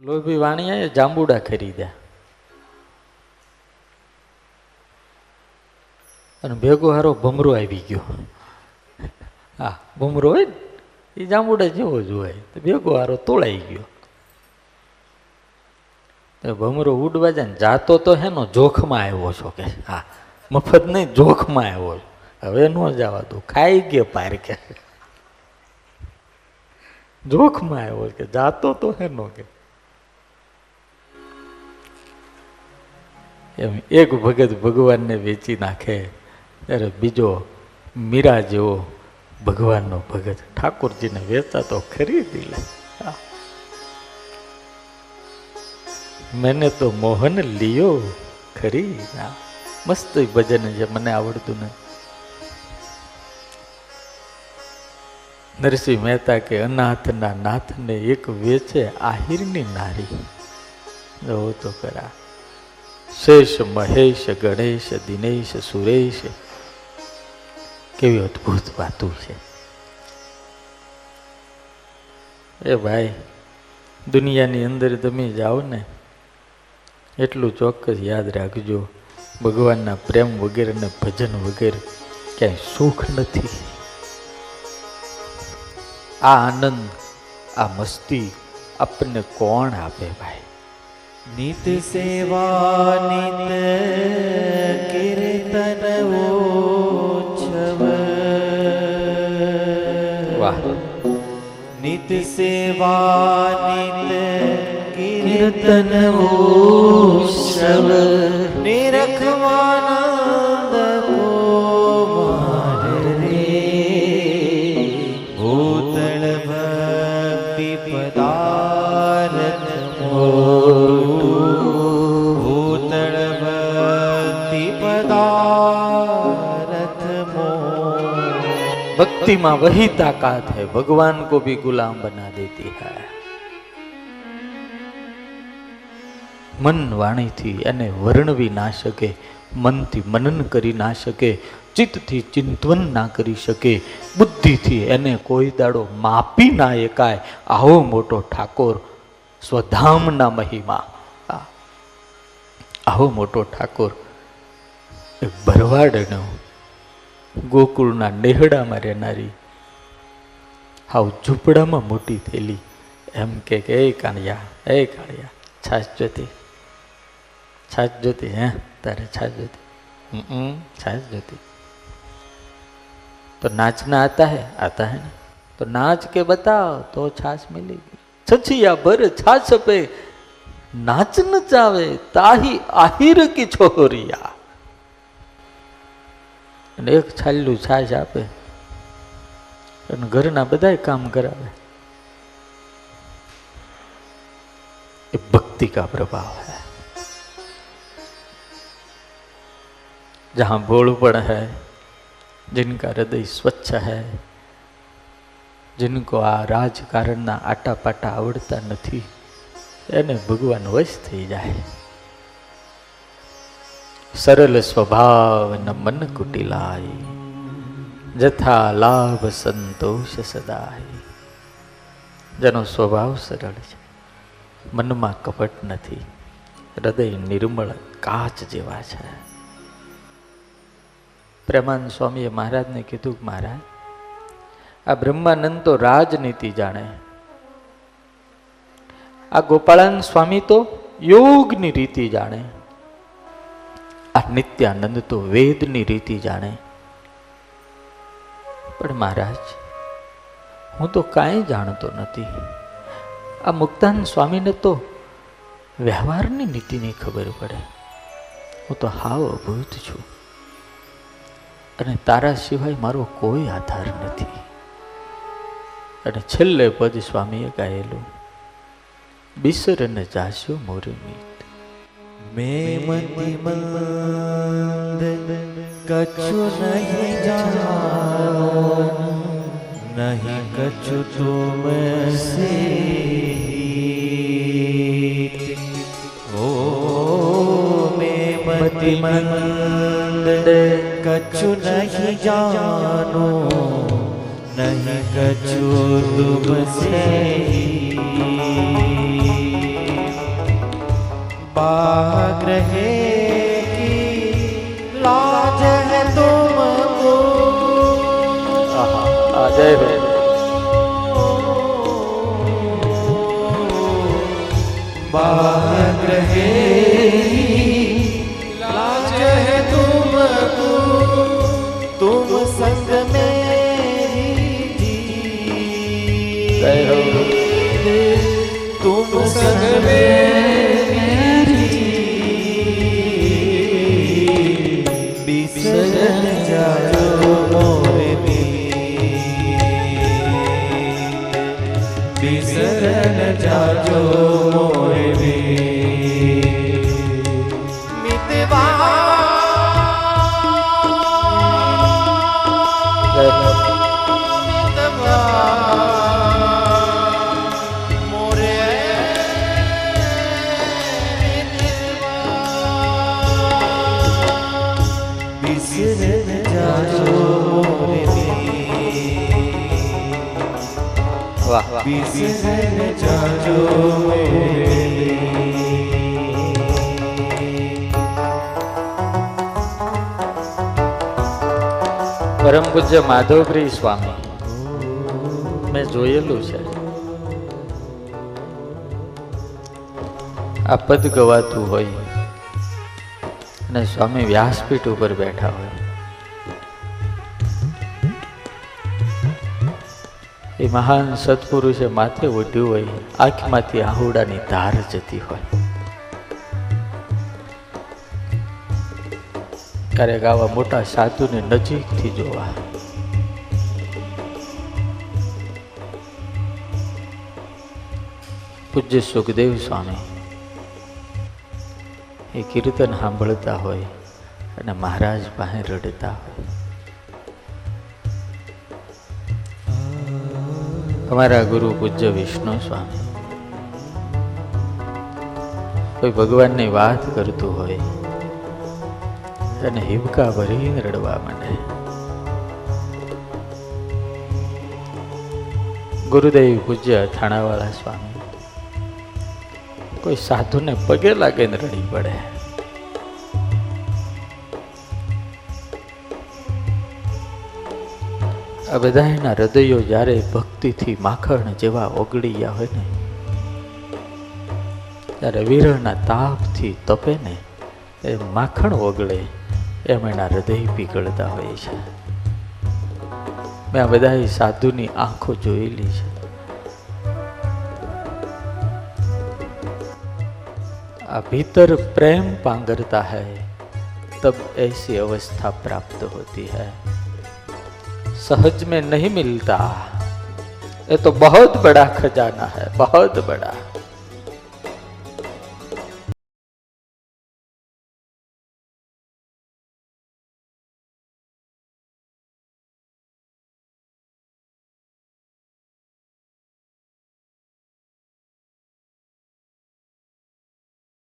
લોભી વાણિયાએ જાંબુડા ખરીદ્યા અને ભેગો હારો ભમરો આવી ગયો. હા, ભમરો હોય ને એ જાંબુડા જેવો જ હોય. તો ભેગો હારો તોળાઈ ગયો. ભમરો ઉડવા જાય ને, જાતો તો હેનો જોખમાં આવ્યો છો કે, હા, મફત નહીં, જોખમાં આવ્યો હવે ન જવા તું ખાઈ ગયો પાર કે. જોખમાં આવ્યો કે, જાતો તો હેનો કે. એમ એક ભગત ભગવાનને વેચી નાખે. ત્યારે બીજો મીરા જેવો ભગવાનનો ભગત ઠાકોરજીને વેચતા તો ખરીદી લે. મેને તો મોહન લિયો ખરી ના. મસ્ત ભજન છે, મને આવડતું નથી. નરસિંહ મહેતા કે અનાથના નાથને એક વેચે આહિરની નારી. તો કરા. શેષ મહેશ ગણેશ, દિનેશ, સુરેશ. કેવી અદ્ભુત વાતો છે. એ ભાઈ, દુનિયાની અંદર તમે જાઓ ને, એટલું ચોક્કસ યાદ રાખજો, ભગવાનના પ્રેમ વગેરે ને ભજન વગેરે ક્યાંય સુખ નથી. આ આનંદ, આ મસ્તી આપણને કોણ આપે ભાઈ? નિત સેવા નિત કીર્તન ઉત્સવ વાહ નિત સેવા નિત કીર્તન ઉત્સવ भक्ति में वही ताकत है भगवान को भी गुलाम बना देती है મન વાણીથી એને વર્ણવી ના શકે મનથી મનન કરી ના શકે ચિત્તથી ચિંતવન ના કરી શકે બુદ્ધિથી એને કોઈ દાડો માપી ના એકાય આવો મોટો ઠાકોર સ્વધામના મહિમા આ. આવો મોટો ઠાકોર એ ભરવાડનો ગોકુળના નેહડામાં રહેનારી હાવ ઝૂંપડામાં મોટી થયેલી એમ કે એ કાણિયા એ કાણિયા છાસ જોતી છાસ જોતી, હે, તારે છાસ જોતી. હમ છાસ જોતી. તો નાચના આતા હે? આતા હે ને. તો નાચ કે બતાવ, તો છાસ મિલી છછિયા ભર છાસ પે, નાચ ન ચાવે, તાહી આહિર કી છોરિયા અને એક છાલ્યું છાશ આપે અને ઘરના બધાય કામ કરાવે ये भक्ति का प्रभाव है जहां भोलपण है जिनका हृदय स्वच्छ है जिनको આ રાજકારણના આટા પાટા આવડતા નથી એને ભગવાન વશ થઈ જાય સરળ સ્વભાવ ન મન કુટિલાય. જથા લાભ સંતોષ સદાય. જેનો સ્વભાવ સરળ છે. મનમાં કપટ નથી. હૃદય નિર્મળ કાચ જેવા છે. પ્રેમાન સ્વામીએ મહારાજને કીધું કે મહારાજ, આ બ્રહ્માનંદ તો રાજનીતિ જાણે. આ ગોપાળાન સ્વામી તો યોગની રીતિ જાણે. આ નિત્યાનંદ તો વેદની રીતિ જાણે. પણ મહારાજ, હું તો કાંઈ જાણતો નથી. આ મુક્તાન સ્વામીને તો વ્યવહારની નીતિની ખબર પડે. હું તો હાવ અભૂત છું. અને તારા સિવાય મારો કોઈ આધાર નથી. અને છેલ્લે પદ સ્વામીએ ગાયેલું બિસર અને જાસ્યો મોરી મીત મેમતી મંદ કછુ નહીં જાનો નહીં કછુ તુમ સે ઓ મેમતી મંદ કછુ નહીં જાનો નહીં કછુ તુમ સે पाग्रहे की लाज है तुमको जय हो बाग्रहे દર્શન જાજો મોરની બિસરન જાજો મોરની મિતવા વિસર જાજો પરમ પૂજ્ય માધવપ્રિય સ્વામી, મેં જોયેલું છે. આ પદ ગવાતું હોય અને સ્વામી વ્યાસપીઠ ઉપર બેઠા હોય. એ મહાન સત્પુરુષે માથે ઓઢ્યું હોય, આંખમાંથી આહુડાની ધાર જતી હોય. ક્યારેક આવા મોટા સાધુને નજીકથી જોવા. પૂજ્ય સુખદેવ સ્વામી એ કીર્તન સાંભળતા હોય અને મહારાજ પાસે રડતા હોય. અમારા ગુરુ પૂજ્ય વિષ્ણુ સ્વામી. કોઈ ભગવાનની વાત કરતું હોય અને હિબકા ભરીને રડવા માંડે. ગુરુદેવ પૂજ્ય થાણાવાળા સ્વામી, કોઈ સાધુને પગે લાગે ને રડી પડે. આ બધાના હૃદયો જ્યારે ભક્તિથી માખણ જેવા ઓગળી ગયા હોય ને, ત્યારે વિરહના તાપથી તપે ને, એ માખણ ઓગળે, એમ એના હૃદય પીગળતા હોય છે. મેં આ બધા સાધુની આંખો જોયેલી છે. આ ભીતર પ્રેમ પાંગરતા હૈ, તબ એસી અવસ્થા પ્રાપ્ત હોતી હૈ. सहज में नहीं मिलता ये तो बहुत बड़ा खजाना है बहुत बड़ा